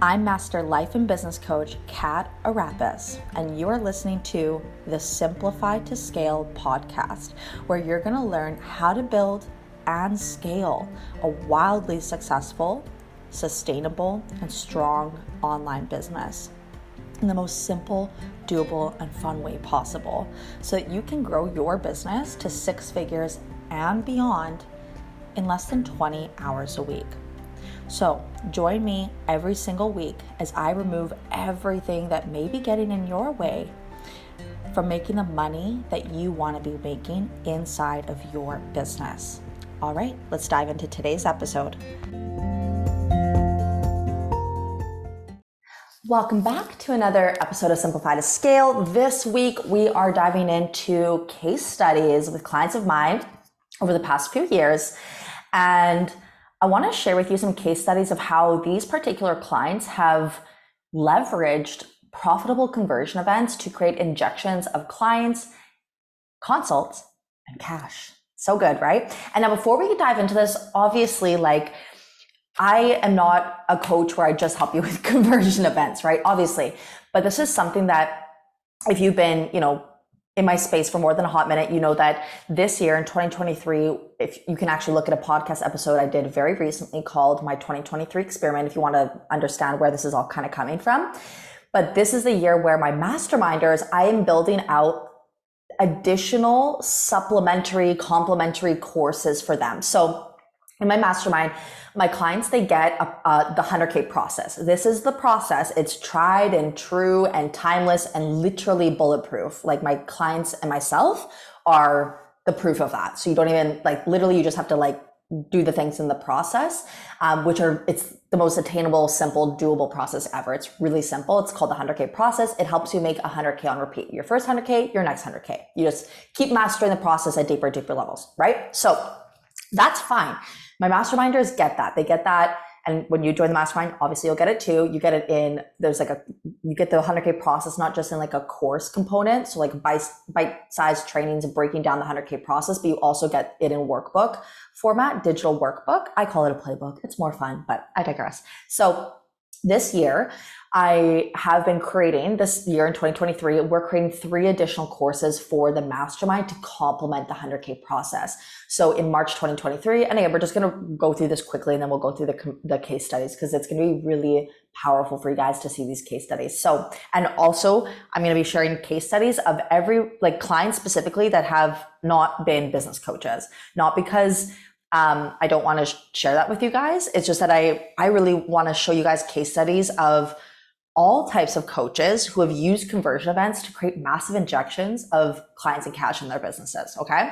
I'm Master Life and Business Coach Kat Arapis, and you are listening to the Simplify to Scale podcast, where you're going to learn how to build and scale a wildly successful, sustainable, and strong online business in the most simple, doable, and fun way possible so that you can grow your business to six figures and beyond in less than 20 hours a week. So, join me every single week as I remove everything that may be getting in your way from making the money that you want to be making inside of your business. All right, let's dive into today's episode. Welcome back to another episode of Simplify to Scale. This week, we are diving into case studies with clients of mine over the past few years. And I want to share with you some case studies of how these particular clients have leveraged profitable conversion events to create injections of clients, consults, and cash. So good, right? And now, before we dive into this, obviously, like, I am not a coach where I just help you with conversion events, right? Obviously. But this is something that if you've been, you know, in my space for more than a hot minute, you know that this year in 2023, if you can actually look at a podcast episode I did very recently called My 2023 Experiment, if you want to understand where this is all kind of coming from. But this is the year where my masterminders, I am building out additional supplementary, complementary courses for them. So in my mastermind, my clients they get the 100k process. This is the process. It's tried and true and timeless and literally bulletproof. Like my clients and myself are the proof of that. So you don't even like literally you just have to like do the things in the process um, which are it's the most attainable simple doable process ever. It's really simple. It's called the 100k process. It helps you make 100k on repeat. Your first 100k your next 100k you just keep mastering the process at deeper deeper levels right? So that's fine my masterminders get that. They get that. And when you join the mastermind, obviously you'll get it too. You get it in, there's like a, you get the 100K process, not just in like a course component. So like bite bite-sized trainings and breaking down the 100K process, but you also get it in workbook format, digital workbook. I call it a playbook. It's more fun, but I digress. So this year, I have been creating this year in 2023, we're creating three additional courses for the mastermind to complement the 100K process. So in March 2023, and again, we're just going to go through this quickly and then we'll go through the, the case studies because it's going to be really powerful for you guys to see these case studies. So, and also I'm going to be sharing case studies of every like clients specifically that have not been business coaches, not because um, I don't want to share that with you guys. It's just that I, I really want to show you guys case studies of all types of coaches who have used conversion events to create massive injections of clients and cash in their businesses. Okay.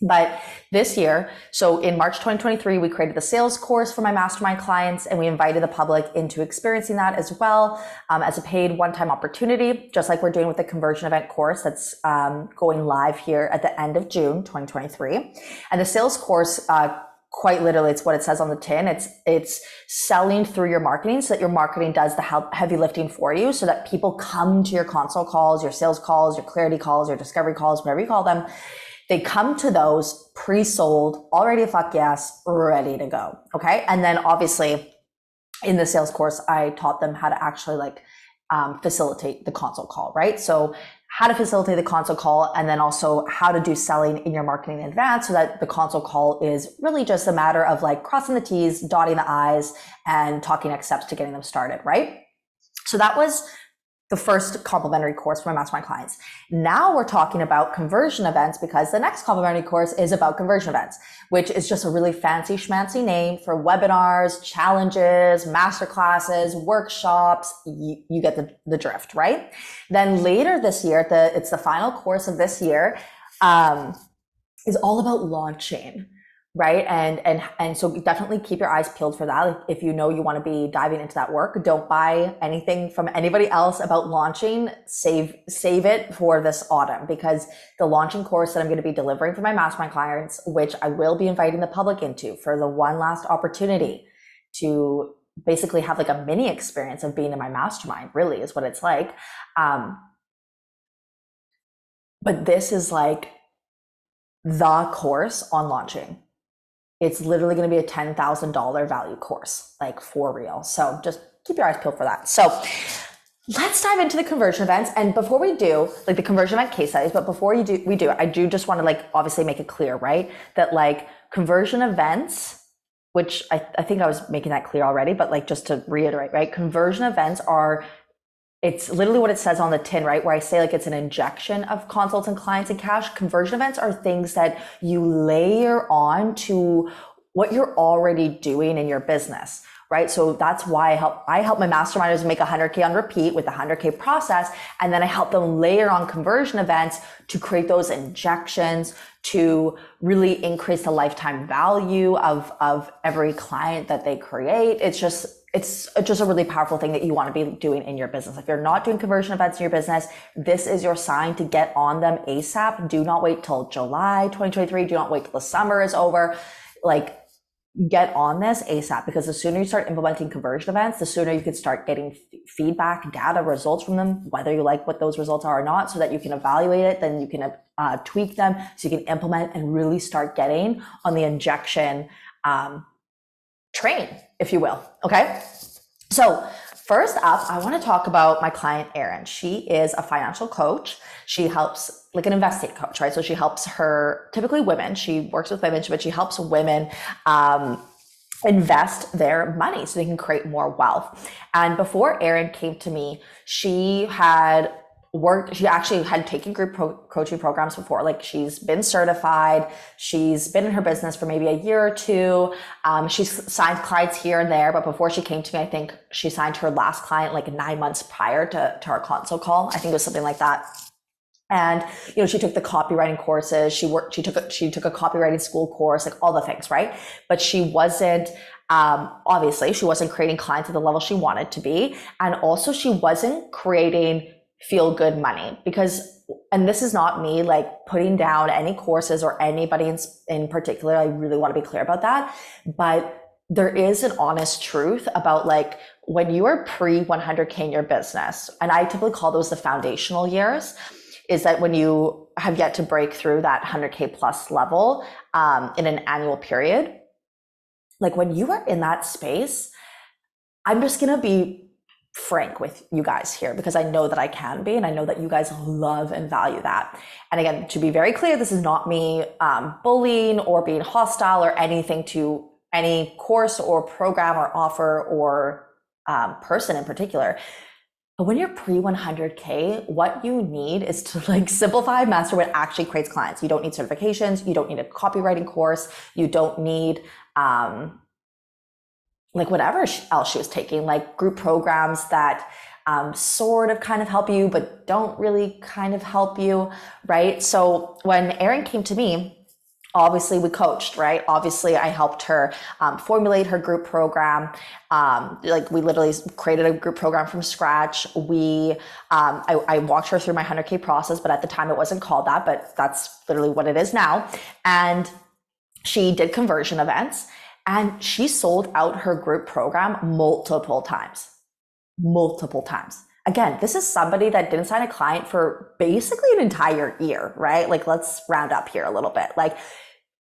But this year, so in March 2023, we created the sales course for my mastermind clients and we invited the public into experiencing that as well um, as a paid one time opportunity, just like we're doing with the conversion event course that's um, going live here at the end of June 2023. And the sales course, uh, quite literally it's what it says on the tin. It's it's selling through your marketing so that your marketing does the heavy lifting for you so that people come to your consult calls your sales calls your clarity calls your discovery calls whatever you call them. They come to those pre-sold already fuck yes ready to go okay? And then obviously in the sales course i taught them how to actually like um, facilitate the consult call right? So how to facilitate the consult call and then also how to do selling in your marketing in advance so that the consult call is really just a matter of like crossing the T's, dotting the I's and talking next steps to getting them started, right? So that was the first complementary course for my mastermind clients. Now we're talking about conversion events because the next complementary course is about conversion events, which is just a really fancy schmancy name for webinars, challenges, masterclasses, workshops. You, you get the, the drift, right? Then later this year, the, it's the final course of this year, um, is all about launching right? And and and so definitely keep your eyes peeled for that. If you know you want to be diving into that work don't buy anything from anybody else about launching. Save save it for this autumn because the launching course that i'm going to be delivering for my mastermind clients which i will be inviting the public into for the one last opportunity to basically have like a mini experience of being in my mastermind really is what it's like. Um but this is like the course on launching it's literally going to be a $10,000 value course, like for real. So just keep your eyes peeled for that. So let's dive into the conversion events. And before we do, like the conversion event case studies, but before you do, we do, I do just want to like obviously make it clear, right? That like conversion events, which I, I think I was making that clear already, but like just to reiterate, right? Conversion events are it's literally what it says on the tin, right? Where I say like it's an injection of consults and clients and cash. Conversion events are things that you layer on to what you're already doing in your business right? So that's why I help, I help my masterminders make 100K on repeat with the 100K process. And then I help them layer on conversion events to create those injections to really increase the lifetime value of, of every client that they create. It's just, it's just a really powerful thing that you want to be doing in your business. If you're not doing conversion events in your business, this is your sign to get on them ASAP. Do not wait till July 2023. Do not wait till the summer is over. Like get on this ASAP because the sooner you start implementing conversion events, the sooner you can start getting feedback, data, results from them, whether you like what those results are or not, so that you can evaluate it, then you can uh, tweak them, so you can implement and really start getting on the injection um, train, if you will. Okay. So First up, I want to talk about my client, Erin. She is a financial coach. She helps, like an investing coach, right? So she helps her, typically women. She works with women, but she helps women um, invest their money so they can create more wealth. And before Erin came to me, she had worked she actually had taken group pro- coaching programs before like she's been certified she's been in her business for maybe a year or two um, she's signed clients here and there but before she came to me i think she signed her last client like nine months prior to, to our consult call. I think it was something like that. And you know she took the copywriting courses she worked she took a, she took a copywriting school course like all the things right? But she wasn't um, obviously she wasn't creating clients at the level she wanted to be. And also she wasn't creating feel good money because and this is not me like putting down any courses or anybody in, in particular. I really want to be clear about that. But there is an honest truth about like when you are pre 100k in your business and i typically call those the foundational years is that when you have yet to break through that 100k plus level um, in an annual period like when you are in that space i'm just going to be frank with you guys here because I know that I can be, and I know that you guys love and value that. And again, to be very clear, this is not me um, bullying or being hostile or anything to any course or program or offer or um, person in particular. But when you're pre 100K, what you need is to like simplify master what actually creates clients. You don't need certifications. You don't need a copywriting course. You don't need, um, like whatever else she was taking, like group programs that um, sort of kind of help you, but don't really kind of help you, right? So when Erin came to me, obviously we coached right? Obviously i helped her um, formulate her group program. Um, like we literally created a group program from scratch. We um, I, I, walked her through my 100k process but at the time it wasn't called that but that's literally what it is now. And she did conversion events and she sold out her group program multiple times, multiple times. Again, this is somebody that didn't sign a client for basically an entire year, right? Like, let's round up here a little bit. Like,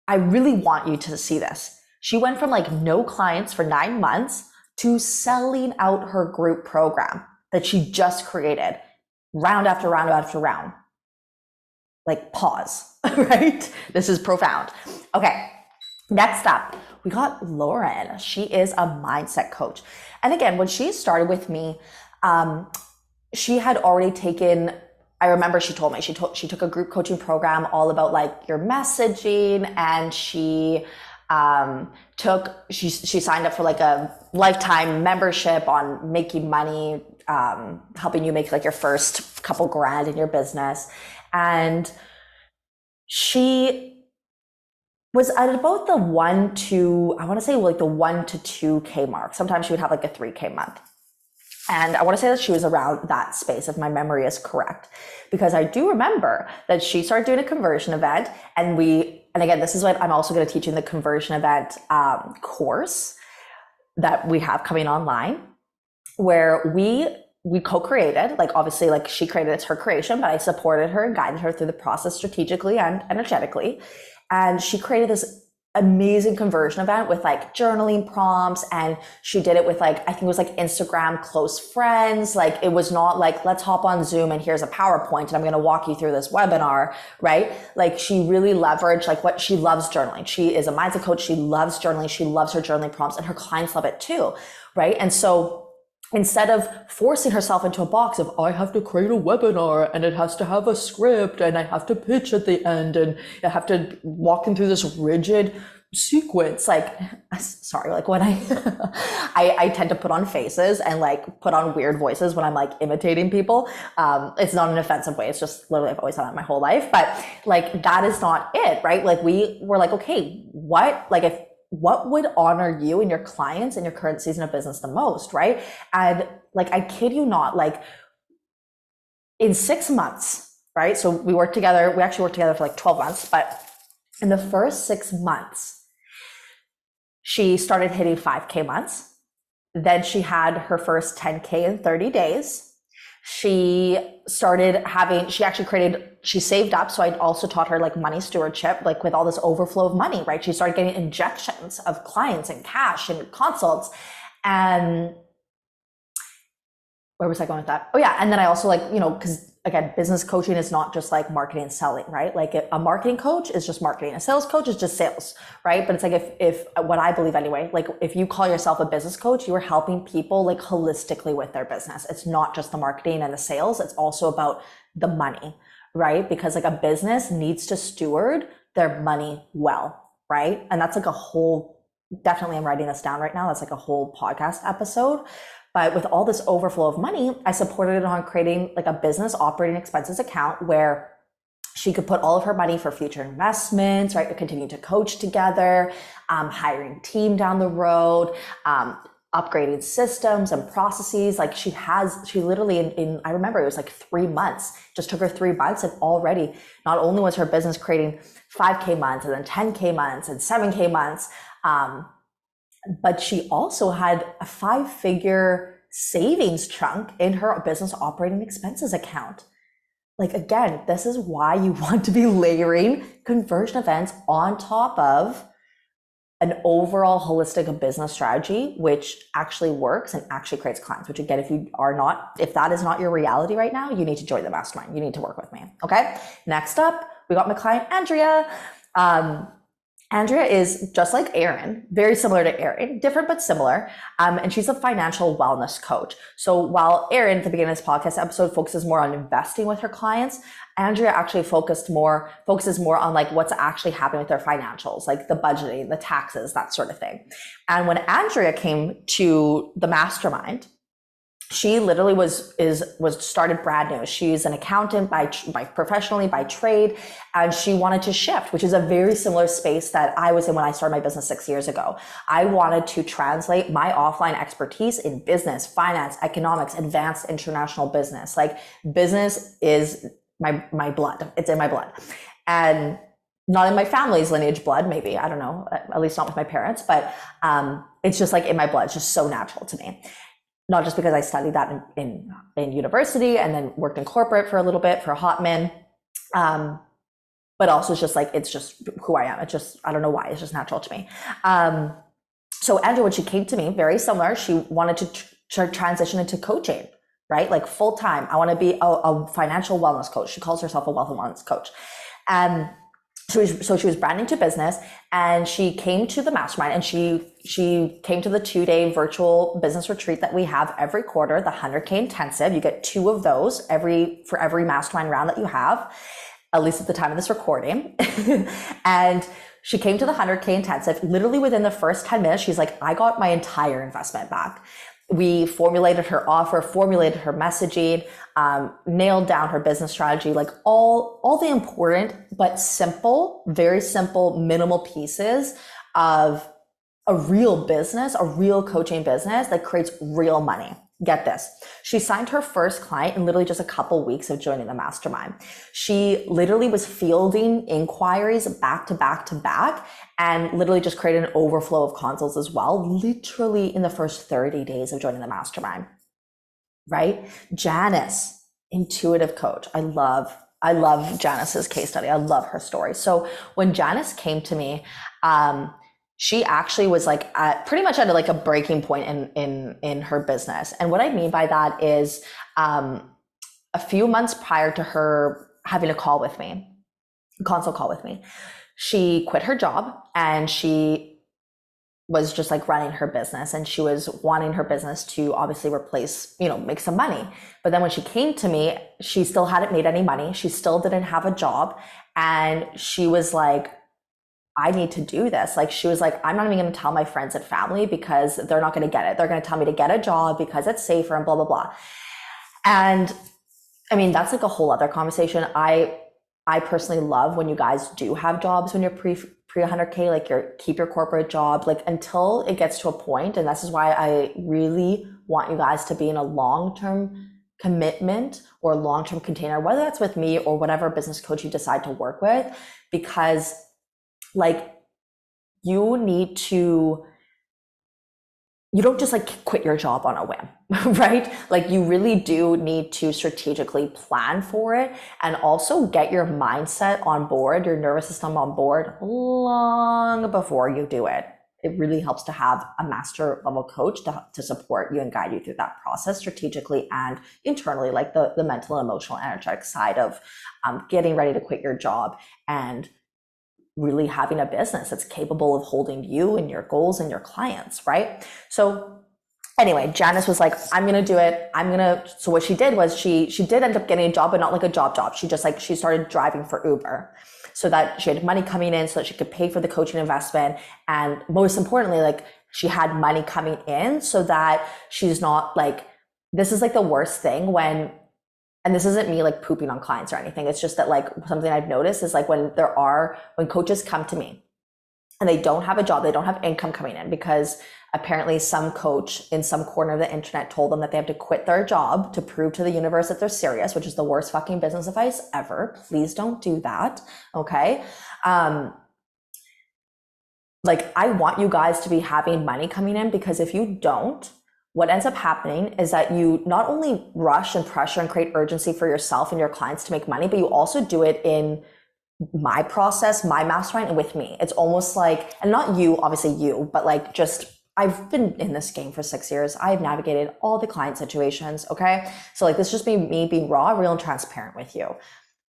I really want you to see this. She went from like no clients for nine months to selling out her group program that she just created round after round after round. Like, pause, right? This is profound. Okay, next up, we got Lauren. She is a mindset coach. And again, when she started with me, um, she had already taken I remember she told me she took she took a group coaching program all about like your messaging and she um, took she she signed up for like a lifetime membership on making money um, helping you make like your first couple grand in your business and she was at about the one to, I want to say like the one to two K mark. Sometimes she would have like a three K month. And I want to say that she was around that space, if my memory is correct, because I do remember that she started doing a conversion event and we, and again, this is what I'm also going to teach in the conversion event um, course that we have coming online where we we co-created like obviously like she created it's her creation but i supported her and guided her through the process strategically and energetically and she created this amazing conversion event with like journaling prompts and she did it with like i think it was like instagram close friends. Like it was not like let's hop on zoom and here's a powerpoint and i'm going to walk you through this webinar right? Like she really leveraged like what she loves journaling. She is a mindset coach. She loves journaling. She loves her journaling prompts and her clients love it too right? And so instead of forcing herself into a box of I have to create a webinar and it has to have a script and I have to pitch at the end and I have to walk through this rigid sequence like sorry like when I, I i tend to put on faces and like put on weird voices when i'm like imitating people. Um it's not an offensive way it's just literally i've always done that my whole life but like that is not it right? Like we were like okay what? Like if what would honor you and your clients in your current season of business the most, right? And like, I kid you not, like in six months, right? So we worked together, we actually worked together for like 12 months, but in the first six months, she started hitting 5K months. Then she had her first 10K in 30 days she started having she actually created she saved up so i also taught her like money stewardship like with all this overflow of money right she started getting injections of clients and cash and consults and where was i going with that oh yeah and then i also like you know because again, business coaching is not just like marketing and selling, right? Like a marketing coach is just marketing. A sales coach is just sales, right? But it's like if, if what I believe anyway, like if you call yourself a business coach, you are helping people like holistically with their business. It's not just the marketing and the sales. It's also about the money, right? Because like a business needs to steward their money well, right? And that's like a whole, definitely I'm writing this down right now. That's like a whole podcast episode but with all this overflow of money, I supported it on creating like a business operating expenses account where she could put all of her money for future investments, right? Continue to coach together, um, hiring team down the road, um, upgrading systems and processes. Like she has, she literally in, in, I remember it was like three months, just took her three months. And already not only was her business creating 5K months and then 10K months and 7K months, um, but she also had a five figure savings chunk in her business operating expenses account. Like, again, this is why you want to be layering conversion events on top of an overall holistic business strategy, which actually works and actually creates clients. Which, again, if you are not, if that is not your reality right now, you need to join the mastermind. You need to work with me. Okay. Next up, we got my client, Andrea. Um, Andrea is just like Erin, very similar to Erin, different but similar. Um, and she's a financial wellness coach. So while Erin, at the beginning of this podcast episode, focuses more on investing with her clients, Andrea actually focused more, focuses more on like what's actually happening with their financials, like the budgeting, the taxes, that sort of thing. And when Andrea came to the mastermind, she literally was is was started brand new. She's an accountant by by professionally by trade and she wanted to shift which is a very similar space that i was in when i started my business six years ago. I wanted to translate my offline expertise in business finance economics advanced international business. Like business is my my blood. It's in my blood. And not in my family's lineage blood maybe. I don't know. At least not with my parents. But um, it's just like in my blood. It's just so natural to me not just because I studied that in, in, in university and then worked in corporate for a little bit for Hotman. Um, but also it's just like, it's just who I am. It's just, I don't know why, it's just natural to me. Um, so Andrea, when she came to me, very similar, she wanted to tr- transition into coaching, right? Like full time. I want to be a, a, financial wellness coach. She calls herself a wealth and wellness coach. And so, so she was brand new to business and she came to the mastermind and she she came to the two day virtual business retreat that we have every quarter the 100k intensive. You get two of those every for every mastermind round that you have at least at the time of this recording. And she came to the 100k intensive. Literally within the first 10 minutes she's like i got my entire investment back we formulated her offer, formulated her messaging, um, nailed down her business strategy, like all, all the important but simple, very simple, minimal pieces of a real business, a real coaching business that creates real money. Get this. She signed her first client in literally just a couple weeks of joining the mastermind. She literally was fielding inquiries back to back to back and literally just created an overflow of consults as well, literally in the first 30 days of joining the mastermind. Right? Janice, intuitive coach. I love I love Janice's case study. I love her story. So when Janice came to me, um, she actually was like at pretty much at like a breaking point in in in her business. And what I mean by that is um, a few months prior to her having a call with me, consult call with me, she quit her job and she was just like running her business and she was wanting her business to obviously replace, you know, make some money. But then when she came to me, she still hadn't made any money. She still didn't have a job. And she was like, I need to do this. Like she was like, I'm not even going to tell my friends and family because they're not going to get it. They're going to tell me to get a job because it's safer and blah, blah, blah. And I mean, that's like a whole other conversation. I, I personally love when you guys do have jobs when you're pre, pre 100K, like your, keep your corporate job, like until it gets to a point, And this is why I really want you guys to be in a long-term commitment or long-term container, whether that's with me or whatever business coach you decide to work with, because like you need to you don't just like quit your job on a whim, right? Like you really do need to strategically plan for it and also get your mindset on board, your nervous system on board long before you do it. It really helps to have a master level coach to, to support you and guide you through that process strategically and internally, like the, the mental, and emotional, energetic side of um, getting ready to quit your job and really having a business that's capable of holding you and your goals and your clients, right? So anyway, Janice was like, I'm gonna do it. I'm gonna so what she did was she she did end up getting a job, but not like a job job. She just like she started driving for Uber so that she had money coming in so that she could pay for the coaching investment. And most importantly, like she had money coming in so that she's not like this is like the worst thing when and this isn't me like pooping on clients or anything. It's just that like something I've noticed is like when there are, when coaches come to me and they don't have a job, they don't have income coming in because apparently some coach in some corner of the internet told them that they have to quit their job to prove to the universe that they're serious, which is the worst fucking business advice ever. Please don't do that. Okay. Um, like I want you guys to be having money coming in because if you don't, what ends up happening is that you not only rush and pressure and create urgency for yourself and your clients to make money, but you also do it in my process, my mastermind, with me. It's almost like, and not you, obviously you, but like just I've been in this game for six years. I've navigated all the client situations. Okay. So like this just be me being raw, real, and transparent with you.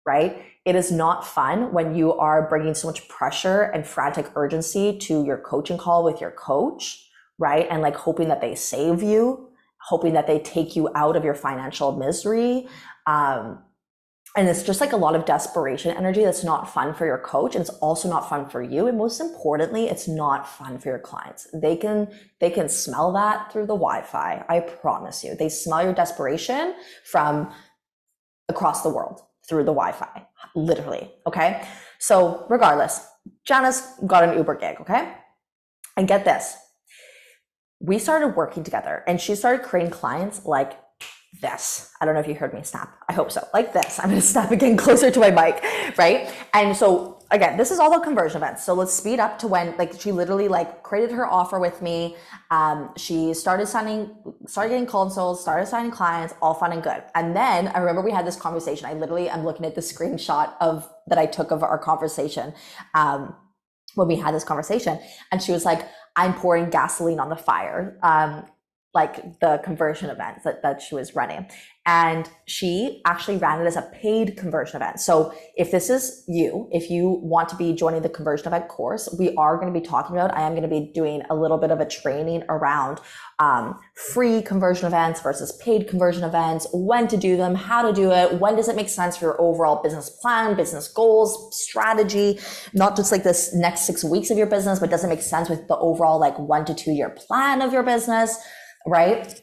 Right. It is not fun when you are bringing so much pressure and frantic urgency to your coaching call with your coach right? And like hoping that they save you, hoping that they take you out of your financial misery. Um, and it's just like a lot of desperation energy that's not fun for your coach and it's also not fun for you and most importantly it's not fun for your clients they can they can smell that through the wi-fi i promise you they smell your desperation from across the world through the wi-fi literally okay so regardless janice got an uber gig okay and get this we started working together and she started creating clients like this. I don't know if you heard me snap. I hope so. Like this. I'm going to snap again closer to my mic, right? And so again, this is all the conversion events. So let's speed up to when like she literally like created her offer with me. Um, she started signing, started getting consults, started signing clients, all fun and good. And then I remember we had this conversation. I literally am looking at the screenshot of that I took of our conversation. Um, when we had this conversation and she was like, I'm pouring gasoline on the fire, um, like the conversion events that, that she was running. And she actually ran it as a paid conversion event. So if this is you, if you want to be joining the conversion event course, we are going to be talking about, I am going to be doing a little bit of a training around um, free conversion events versus paid conversion events, when to do them, how to do it, when does it make sense for your overall business plan, business goals, strategy, not just like this next six weeks of your business, but does it make sense with the overall like one to two year plan of your business, right?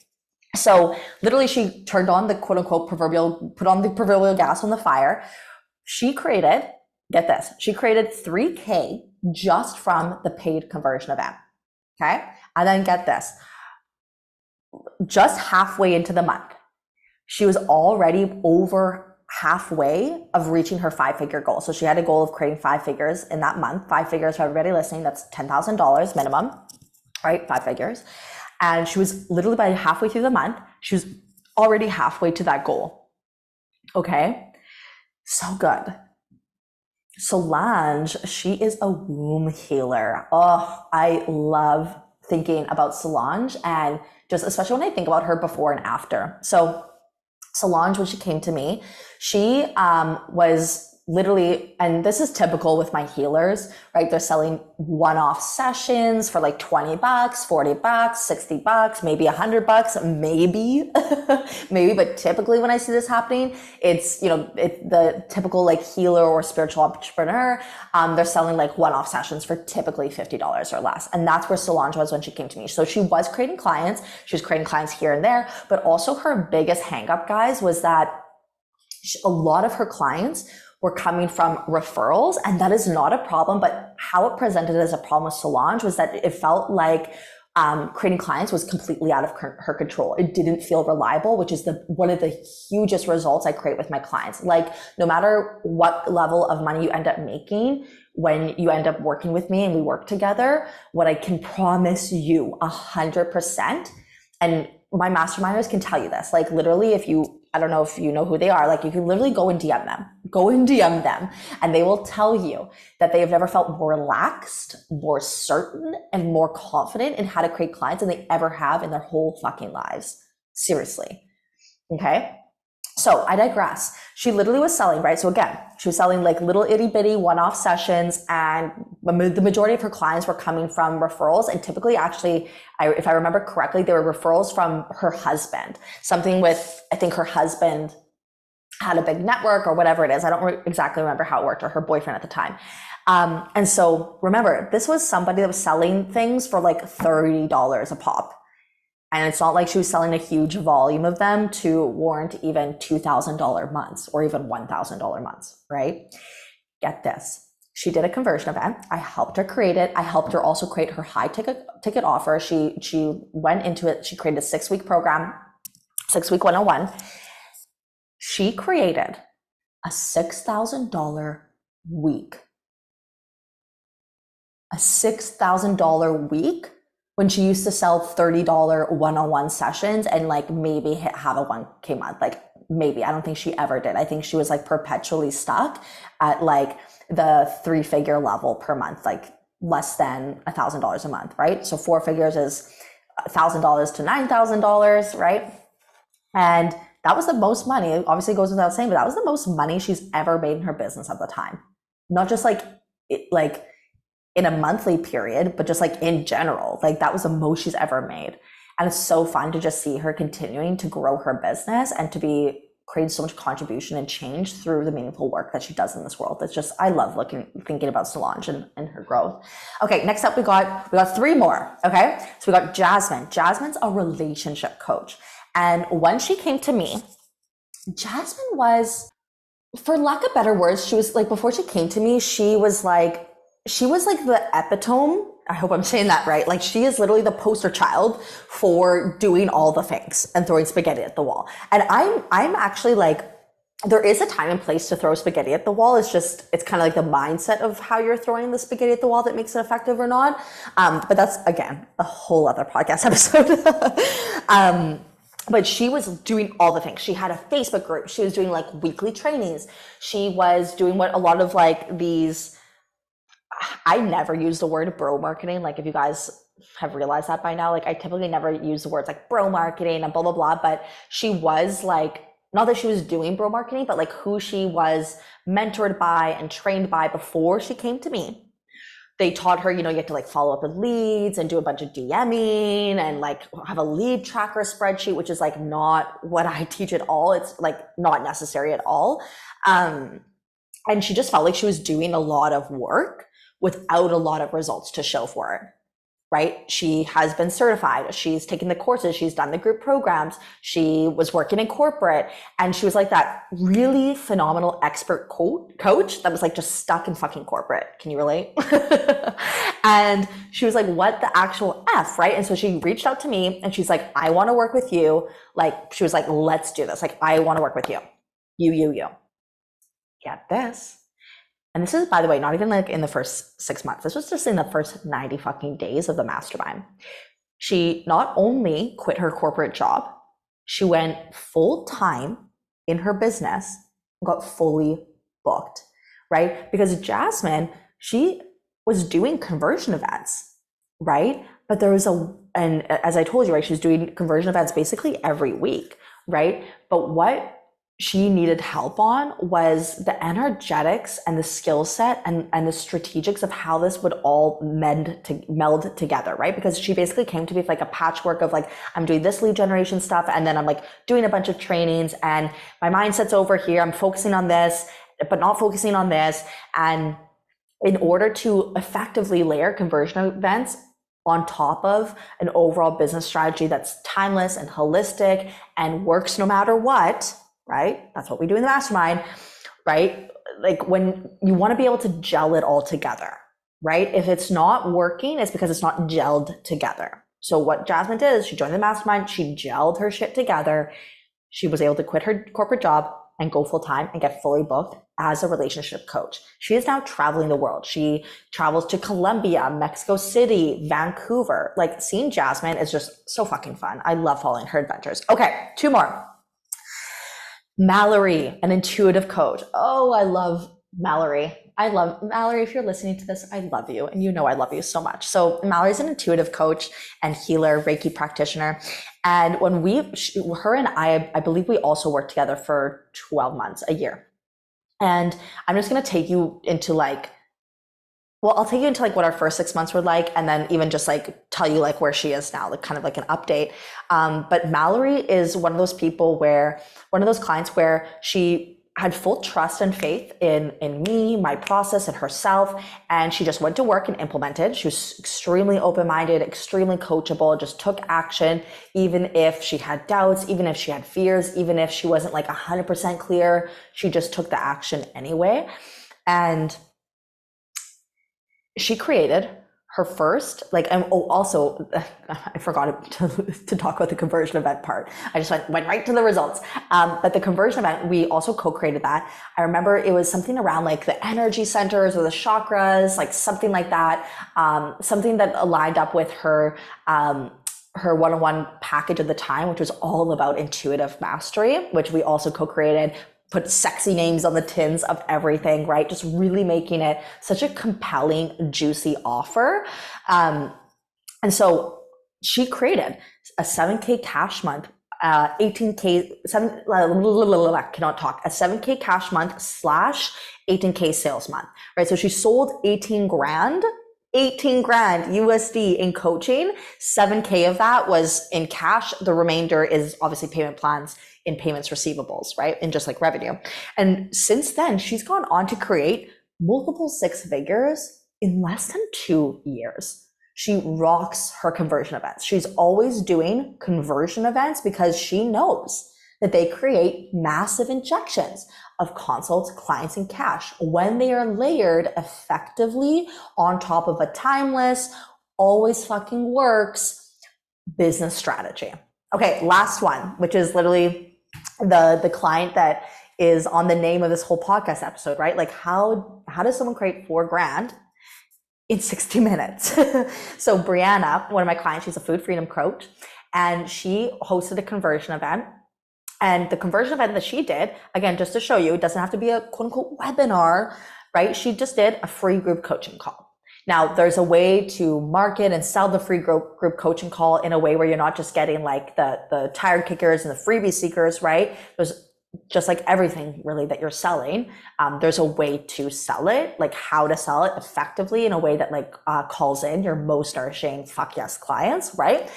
So literally she turned on the quote unquote proverbial, put on the proverbial gas on the fire. She created, get this, she created 3K just from the paid conversion event. Okay. And then get this, just halfway into the month, she was already over halfway of reaching her five figure goal. So she had a goal of creating five figures in that month. Five figures for everybody listening, that's $10,000 minimum, right? Five figures. And she was literally by halfway through the month, she was already halfway to that goal. Okay. So good. Solange, she is a womb healer. Oh, I love thinking about Solange and just especially when I think about her before and after. So Solange, when she came to me, she um, was literally, and this is typical with my healers, right? They're selling one-off sessions for like 20 bucks, 40 bucks, 60 bucks, maybe 100 bucks, maybe, maybe. But typically when I see this happening, it's, you know, it, the typical like healer or spiritual entrepreneur, um, they're selling like one-off sessions for typically $50 or less. And that's where Solange was when she came to me. So she was creating clients. She was creating clients here and there, but also her biggest hangup, guys, was that a lot of her clients were coming from referrals. And that is not a problem. But how it presented as a problem with Solange was that it felt like um, creating clients was completely out of her control. It didn't feel reliable, which is the one of the hugest results I create with my clients. Like no matter what level of money you end up making, when you end up working with me and we work together, what I can promise you a hundred percent, and my masterminders can tell you this, like literally if you I don't know if you know who they are. Like you can literally go and DM them, go and DM them, and they will tell you that they have never felt more relaxed, more certain, and more confident in how to create clients than they ever have in their whole fucking lives. Seriously. Okay. So I digress. She literally was selling, right? So again, she was selling like little itty bitty one off sessions and the majority of her clients were coming from referrals. And typically, actually, I, if I remember correctly, they were referrals from her husband, something with, I think her husband had a big network or whatever it is. I don't re- exactly remember how it worked or her boyfriend at the time. Um, and so remember, this was somebody that was selling things for like $30 a pop and it's not like she was selling a huge volume of them to warrant even $2,000 months or even $1,000 months, right? Get this. She did a conversion event. I helped her create it. I helped her also create her high ticket ticket offer. She she went into it. She created a six week program, six week 101. She created a $6,000 week. A $6,000 week when she used to sell $30 one-on-one sessions and like maybe hit, have a 1k month like maybe. I don't think she ever did. I think she was like perpetually stuck at like the three figure level per month like less than a thousand dollars a month right? So four figures is a thousand dollars to nine thousand dollars right? And that was the most money obviously goes without saying but that was the most money she's ever made in her business at the time. Not just like it, like in a monthly period, but just like in general. Like that was the most she's ever made. And it's so fun to just see her continuing to grow her business and to be creating so much contribution and change through the meaningful work that she does in this world. It's just I love looking thinking about Solange and, and her growth. Okay, next up we got we got three more. Okay. So we got Jasmine. Jasmine's a relationship coach. And when she came to me, Jasmine was, for lack of better words, she was like before she came to me, she was like she was like the epitome. I hope I'm saying that right. Like she is literally the poster child for doing all the things and throwing spaghetti at the wall. And I'm I'm actually like there is a time and place to throw spaghetti at the wall. It's just it's kind of like the mindset of how you're throwing the spaghetti at the wall that makes it effective or not. Um, but that's again a whole other podcast episode. um, but she was doing all the things. She had a Facebook group. She was doing like weekly trainings. She was doing what a lot of like these I never use the word bro marketing. Like if you guys have realized that by now, like I typically never use the words like bro marketing and blah blah blah. But she was like not that she was doing bro marketing, but like who she was mentored by and trained by before she came to me. They taught her, you know, you have to like follow up with leads and do a bunch of DMing and like have a lead tracker spreadsheet, which is like not what I teach at all. It's like not necessary at all. Um, and she just felt like she was doing a lot of work without a lot of results to show for it right? She has been certified. She's taken the courses. She's done the group programs. She was working in corporate and she was like that really phenomenal expert co- coach that was like just stuck in fucking corporate. Can you relate? and she was like, what the actual F, right? And so she reached out to me and she's like, I want to work with you. Like, she was like, let's do this. Like, I want to work with you. You, you, you. Get this and this is, by the way, not even like in the first six months. This was just in the first 90 fucking days of the mastermind. She not only quit her corporate job, she went full time in her business, got fully booked. right? Because Jasmine, she was doing conversion events, right? But there was a, and as I told you, right, she was doing conversion events basically every week, right? But what she needed help on was the energetics and the skill set and, and the strategics of how this would all mend to meld together, right? Because she basically came to me with like a patchwork of like, I'm doing this lead generation stuff and then I'm like doing a bunch of trainings and my mindset's over here. I'm focusing on this, but not focusing on this. And in order to effectively layer conversion events on top of an overall business strategy that's timeless and holistic and works no matter what, right? That's what we do in the mastermind, right? Like when you want to be able to gel it all together, right? If it's not working, it's because it's not gelled together. So what Jasmine did is she joined the mastermind, she gelled her shit together. She was able to quit her corporate job and go full time and get fully booked as a relationship coach. She is now traveling the world. She travels to Colombia, Mexico City, Vancouver. Like seeing Jasmine is just so fucking fun. I love following her adventures. Okay, two more. Mallory, an intuitive coach. Oh, I love Mallory. I love Mallory. If you're listening to this, I love you. And you know I love you so much. So, Mallory's an intuitive coach and healer, Reiki practitioner. And when we, she, her and I, I believe we also worked together for 12 months, a year. And I'm just going to take you into like well, I'll take you into like what our first six months were like, and then even just like tell you like where she is now, like kind of like an update. Um, but Mallory is one of those people where one of those clients where she had full trust and faith in in me, my process, and herself, and she just went to work and implemented. She was extremely open minded, extremely coachable, just took action, even if she had doubts, even if she had fears, even if she wasn't like hundred percent clear. She just took the action anyway, and she created her first like and oh also i forgot to, to talk about the conversion event part. I just went, went right to the results. Um, but the conversion event we also co-created that. I remember it was something around like the energy centers or the chakras like something like that. Um, something that aligned up with her um, her one-on-one package at the time which was all about intuitive mastery which we also co-created put sexy names on the tins of everything, right? Just really making it such a compelling, juicy offer. Um, and so she created a 7K cash month, uh, 18K, seven, cannot talk, a 7K cash month slash 18K sales month, right? So she sold 18 grand 18 grand USD in coaching. 7K of that was in cash. The remainder is obviously payment plans in payments receivables, right? And just like revenue. And since then, she's gone on to create multiple six figures in less than two years. She rocks her conversion events. She's always doing conversion events because she knows that they create massive injections of consults, clients, and cash when they are layered effectively on top of a timeless, always fucking works business strategy. Okay, last one, which is literally the the client that is on the name of this whole podcast episode, right? Like how how does someone create four grand in 60 minutes? so Brianna, one of my clients, she's a food freedom coach, and she hosted a conversion event. And the conversion event that she did, again, just to show you, it doesn't have to be a quote unquote webinar, right? She just did a free group coaching call. Now, there's a way to market and sell the free group, group coaching call in a way where you're not just getting like the, the tire kickers and the freebie seekers, right? There's just like everything really that you're selling. Um, there's a way to sell it, like how to sell it effectively in a way that like uh, calls in your most nourishing fuck yes clients, right?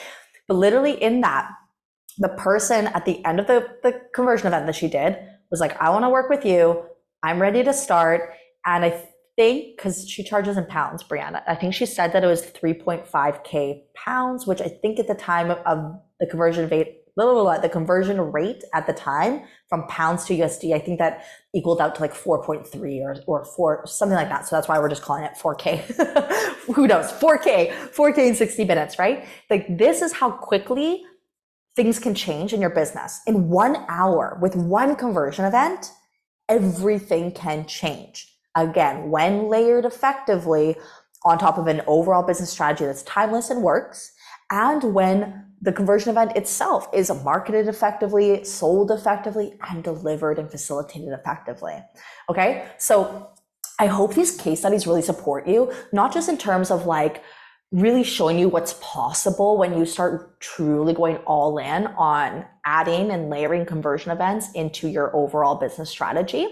But literally in that, the person at the end of the, the conversion event that she did was like, I want to work with you. I'm ready to start. And I think because she charges in pounds, Brianna. I think she said that it was 3.5k pounds, which I think at the time of the conversion rate, the conversion rate at the time from pounds to USD, I think that equaled out to like 4.3 or or four something like that. So that's why we're just calling it 4K. Who knows? 4K, 4K in 60 minutes, right? Like this is how quickly things can change in your business. In one hour with one conversion event, everything can change Again, when layered effectively on top of an overall business strategy that's timeless and works, and when the conversion event itself is marketed effectively, sold effectively, and delivered and facilitated effectively. Okay, so I hope these case studies really support you, not just in terms of like really showing you what's possible when you start truly going all in on adding and layering conversion events into your overall business strategy.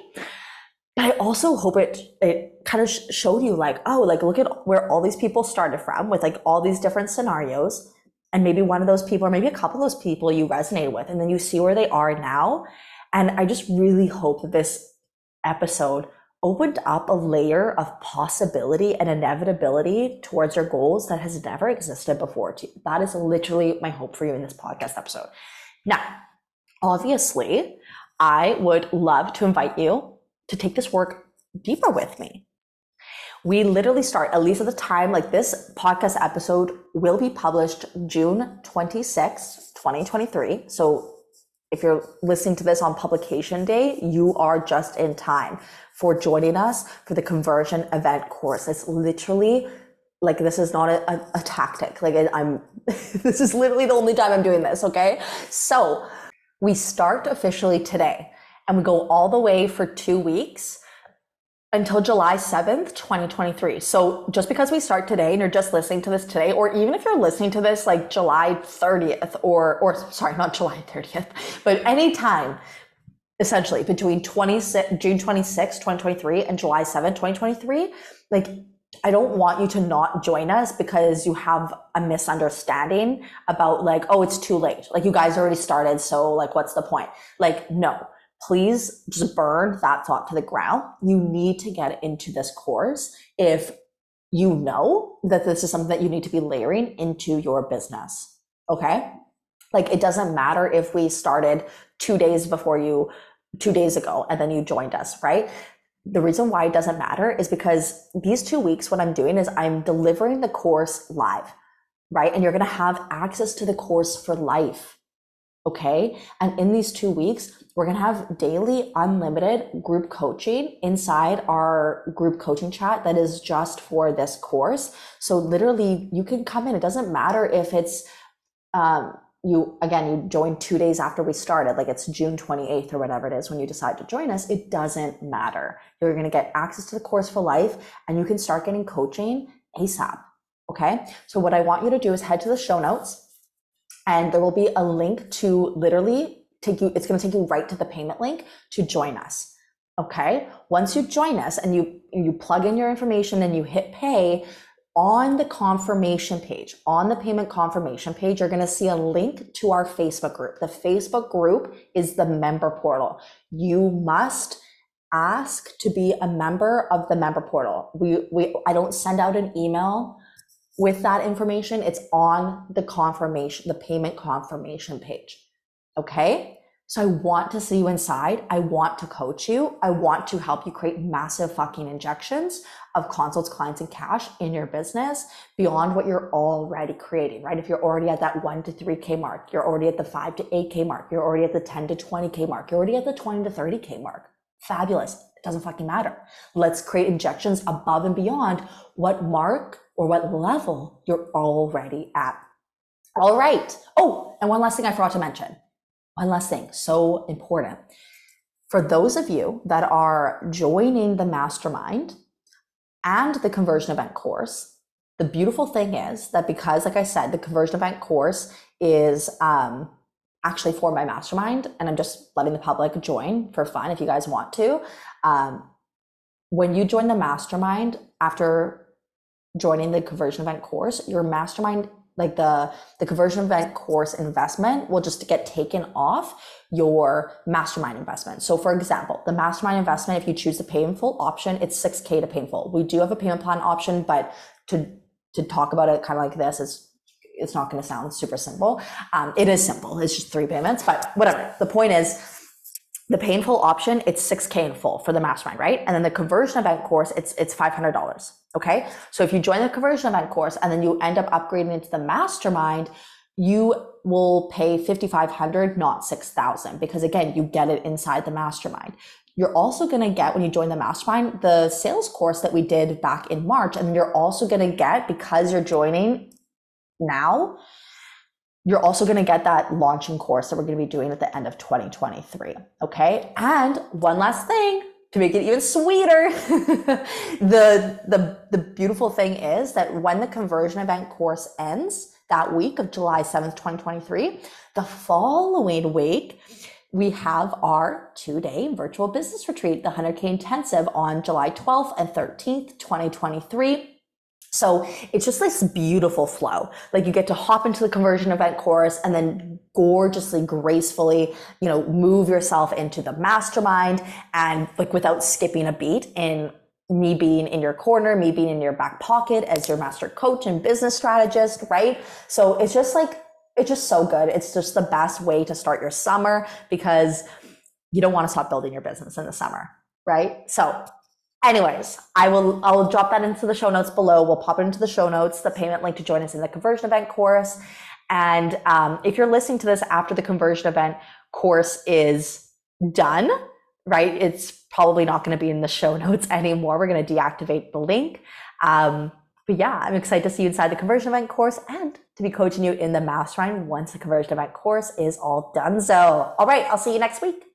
I also hope it it kind of showed you like, oh, like look at where all these people started from with like all these different scenarios. And maybe one of those people, or maybe a couple of those people you resonate with, and then you see where they are now. And I just really hope that this episode opened up a layer of possibility and inevitability towards your goals that has never existed before. to That is literally my hope for you in this podcast episode. Now, obviously, I would love to invite you to take this work deeper with me. We literally start, at least at the time, like this podcast episode will be published June 26, 2023. So if you're listening to this on publication day, you are just in time for joining us for the conversion event course. It's literally like this is not a, a, a tactic. Like I'm, this is literally the only time I'm doing this. Okay. So we start officially today and we go all the way for two weeks until July 7th, 2023. So just because we start today and you're just listening to this today, or even if you're listening to this like July 30th or, or sorry, not July 30th, but anytime essentially between 26, June 26, 2023 and July 7th, 2023, like I don't want you to not join us because you have a misunderstanding about like, oh, it's too late. Like you guys already started. So like, what's the point? Like, no, please just burn that thought to the ground. You need to get into this course if you know that this is something that you need to be layering into your business. Okay. Like it doesn't matter if we started two days before you two days ago and then you joined us, right? The reason why it doesn't matter is because these two weeks, what I'm doing is I'm delivering the course live, right? And you're going to have access to the course for life. Okay. And in these two weeks, we're going to have daily unlimited group coaching inside our group coaching chat that is just for this course. So literally you can come in. It doesn't matter if it's, um, you again you join two days after we started like it's june 28th or whatever it is when you decide to join us it doesn't matter you're going to get access to the course for life and you can start getting coaching asap okay so what i want you to do is head to the show notes and there will be a link to literally take you it's going to take you right to the payment link to join us okay once you join us and you you plug in your information and you hit pay on the confirmation page, on the payment confirmation page, you're going to see a link to our Facebook group. The Facebook group is the member portal. You must ask to be a member of the member portal. We, we, I don't send out an email with that information. It's on the confirmation, the payment confirmation page. Okay. So I want to see you inside. I want to coach you. I want to help you create massive fucking injections of consults, clients, and cash in your business beyond what you're already creating, right? If you're already at that one to 3K mark, you're already at the five to 8K mark, you're already at the 10 to 20K mark, you're already at the 20 to 30K mark. Fabulous. It doesn't fucking matter. Let's create injections above and beyond what mark or what level you're already at. All right. Oh, and one last thing I forgot to mention one last thing, so important. For those of you that are joining the mastermind and the conversion event course, the beautiful thing is that because, like I said, the conversion event course is um, actually for my mastermind, and I'm just letting the public join for fun if you guys want to. Um, when you join the mastermind after joining the conversion event course, your mastermind like the the conversion event course investment will just get taken off your mastermind investment. So for example, the mastermind investment, if you choose the pay in full option, it's 6K to pay in full. We do have a payment plan option, but to to talk about it kind of like this is it's not going to sound super simple. Um, it is simple. It's just three payments, but whatever. The point is the pay in full option, it's 6K in full for the mastermind, right? And then the conversion event course, it's it's $500. Okay. So if you join the conversion event course and then you end up upgrading into the mastermind, you will pay 5,500, not 6,000, because again, you get it inside the mastermind. You're also going to get when you join the mastermind, the sales course that we did back in March. And you're also going to get because you're joining now, you're also going to get that launching course that we're going to be doing at the end of 2023. Okay. And one last thing to make it even sweeter, the, the, the beautiful thing is that when the conversion event course ends that week of July 7th, 2023, the following week, we have our two day virtual business retreat, the 100K Intensive on July 12th and 13th, 2023. So it's just this beautiful flow. Like you get to hop into the conversion event course and then gorgeously, gracefully, you know, move yourself into the mastermind and like without skipping a beat in me being in your corner, me being in your back pocket as your master coach and business strategist, right? So it's just like, it's just so good. It's just the best way to start your summer because you don't want to stop building your business in the summer, right? So anyways i will i'll drop that into the show notes below. We'll pop it into the show notes the payment link to join us in the conversion event course. And um, if you're listening to this after the conversion event course is done right it's probably not going to be in the show notes anymore. We're going to deactivate the link. Um, but yeah i'm excited to see you inside the conversion event course and to be coaching you in the mastermind once the conversion event course is all done. So all right i'll see you next week